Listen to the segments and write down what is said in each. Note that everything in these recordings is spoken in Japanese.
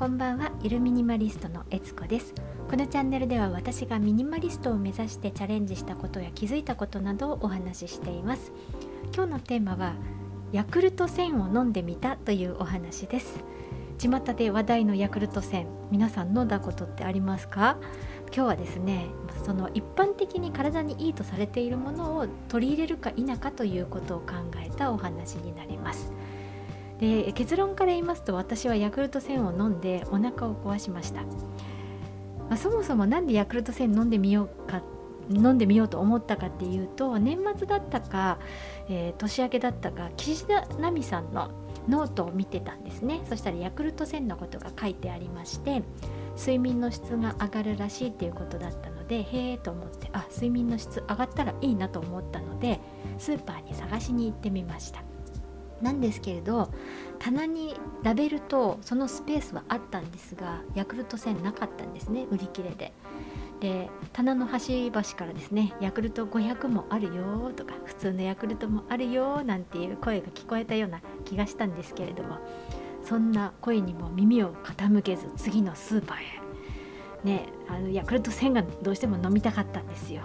こんばんはゆるミニマリストのえつこです。このチャンネルでは私がミニマリストを目指してチャレンジしたことや気づいたことなどをお話ししています。今日のテーマはヤクルト1000を飲んでみたというお話です。巷で話題のヤクルト1000皆さん飲んだことってありますか？今日はですねその一般的に体にいいとされているものを取り入れるか否かということを考えたお話になります。で結論から言いますと私はヤクルト1000を飲んでお腹を壊しました、まあ、そもそも何でヤクルト1000飲んでみようか飲んでみようと思ったかっていうと年末だったか、えー、年明けだったか岸田奈美さんのノートを見てたんですね。そしたらヤクルト1000のことが書いてありまして睡眠の質が上がるらしいっていうことだったのでへえと思ってあ睡眠の質上がったらいいなと思ったのでスーパーに探しに行ってみました。なんですけれど棚にラベルとそのスペースはあったんですがヤクルト1000なかったんですね売り切れで。で棚の端々からですねヤクルト500もあるよとか普通のヤクルトもあるよなんていう声が聞こえたような気がしたんですけれどもそんな声にも耳を傾けず次のスーパーへねあのヤクルト1000がどうしても飲みたかったんですよ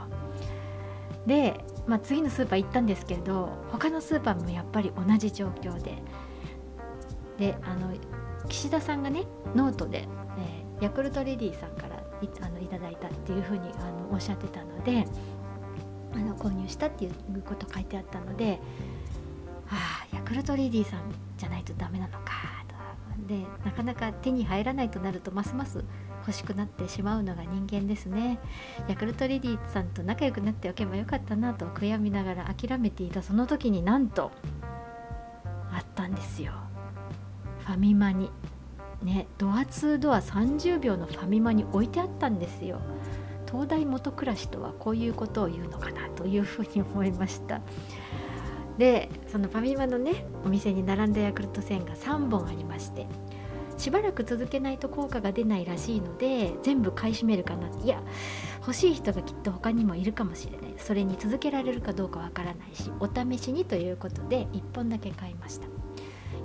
でまあ、次のスーパー行ったんですけれど他のスーパーもやっぱり同じ状況で。であの岸田さんがねノートで、えー、ヤクルトレディさんからいあのいただいたっていうふうにあのおっしゃってたのであの購入したっていうこと書いてあったのでああヤクルトレディさんじゃないとダメなのかと。でなかなか手に入らないとなるとますます欲しくなってしまうのが人間ですね。ヤクルトレディさんと仲良くなっておけばよかったなと悔やみながら諦めていたその時になんとあったんですよ。ファミマに。ねドア2ドア30秒のファミマに置いてあったんですよ。東大元暮らしとはこういうことを言うのかなというふうに思いました。でそのファミマのねお店に並んだヤクルト1000が3本ありましてしばらく続けないと効果が出ないらしいので全部買い占めるかな。いや欲しい人がきっと他にもいるかもしれない。それに続けられるかどうかわからないしお試しにということで1本だけ買いました。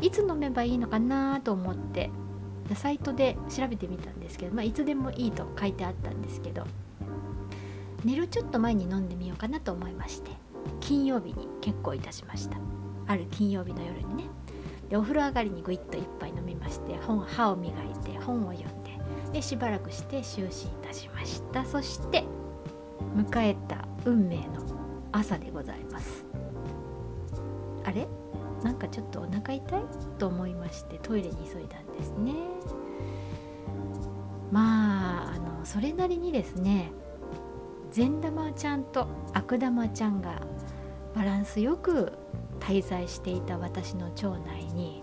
いつ飲めばいいのかなと思ってサイトで調べてみたんですけど、まあ、いつでもいいと書いてあったんですけど寝るちょっと前に飲んでみようかなと思いまして金曜日に結構いたしました。ある金曜日の夜にね。でお風呂上がりにぐいっと一杯飲みまして本歯を磨いて本を読んででしばらくして就寝いたしました。そして迎えた運命の朝でございます。あれ？なんかちょっとお腹痛い？と思いましてトイレに急いだんですね。まああのそれなりにですね善玉ちゃんと悪玉ちゃんがバランスよく滞在していた私の腸内に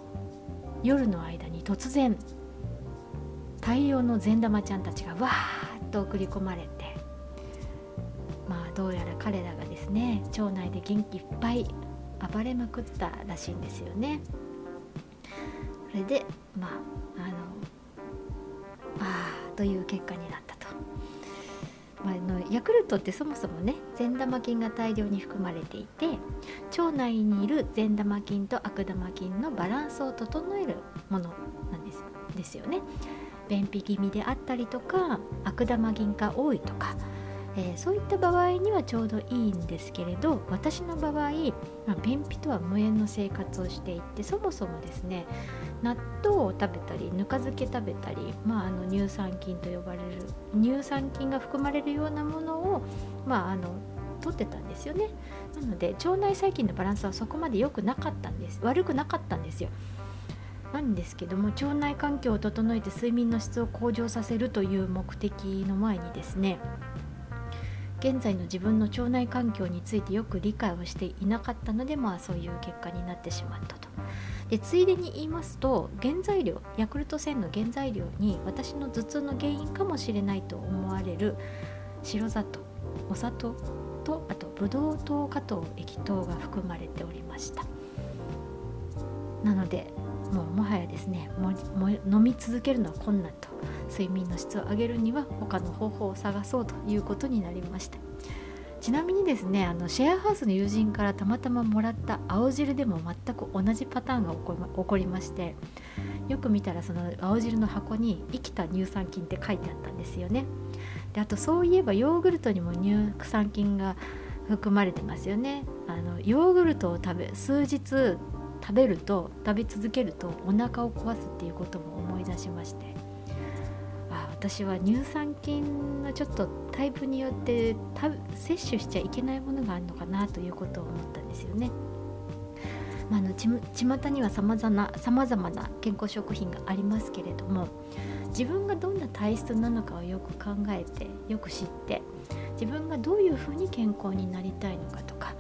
夜の間に突然大量の善玉ちゃんたちがわーっと送り込まれてまあどうやら彼らがですね腸内で元気いっぱい暴れまくったらしいんですよね。それでまああのああという結果になった。まあ、のヤクルトってそもそもね善玉菌が大量に含まれていて腸内にいる善玉菌と悪玉菌のバランスを整えるものなんですですよね。便秘気味であったりとか悪玉菌が多いとかえー、そういった場合にはちょうどいいんですけれど私の場合、まあ、便秘とは無縁の生活をしていてそもそもですね納豆を食べたりぬか漬け食べたり、まあ、あの乳酸菌と呼ばれる乳酸菌が含まれるようなものを、まあ、あの取ってたんですよねなので腸内細菌のバランスはそこまで良くなかったんです悪くなかったんですよなんですけども腸内環境を整えて睡眠の質を向上させるという目的の前にですね現在の自分の腸内環境についてよく理解をしていなかったので、まあ、そういう結果になってしまったと。でついでに言いますと原材料ヤクルト1000の原材料に私の頭痛の原因かもしれないと思われる白砂糖お砂糖とあとブドウ糖果糖液糖が含まれておりました。なのでもうもはやですねもも飲み続けるのは困難と睡眠の質を上げるには他の方法を探そうということになりました。ちなみにですねあのシェアハウスの友人からたまたまもらった青汁でも全く同じパターンが起こりましてよく見たらその青汁の箱に生きた乳酸菌って書いてあったんですよね。であとそういえばヨーグルトにも乳酸菌が含まれてますよね。あのヨーグルトを食べ数日食べると食べ続けるとお腹を壊すっていうことも思い出しまして。私は乳酸菌のちょっとタイプによって摂取しちゃいけないものがあるのかなということを思ったんですよね。まあ、のち巷にはさまざまな健康食品がありますけれども自分がどんな体質なのかをよく考えてよく知って自分がどういうふうに健康になりたいのかとか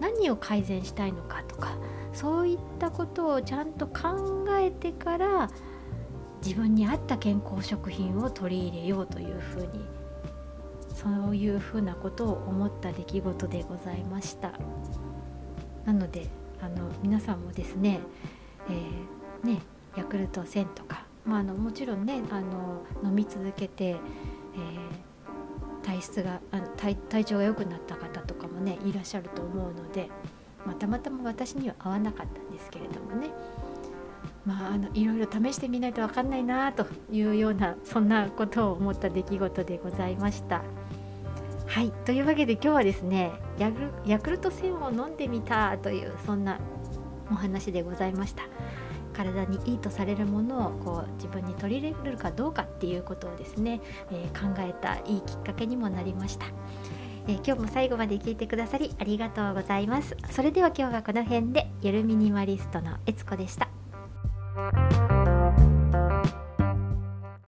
何を改善したいのかとかそういったことをちゃんと考えてから自分に合った健康食品を取り入れようというふうにそういうふうなことを思った出来事でございました。なのであの皆さんもですね,、えー、ねヤクルト1000とか、まあ、あのもちろんねあの飲み続けて、えー、体質があの体体調が良くなった方とかもねいらっしゃると思うので、まあ、たまたま私には合わなかったんですけれどもね。まあ、あのいろいろ試してみないと分かんないなというようなそんなことを思った出来事でございました。はいというわけで今日はですねヤヤクルト1000を飲んでみたというそんなお話でございました。体にいいとされるものをこう自分に取り入れるかどうかっていうことをですね、えー、考えたいいきっかけにもなりました、えー、今日も最後まで聞いてくださりありがとうございます。それでは今日はこの辺でゆるミニマリストのえつこでした。Thank you.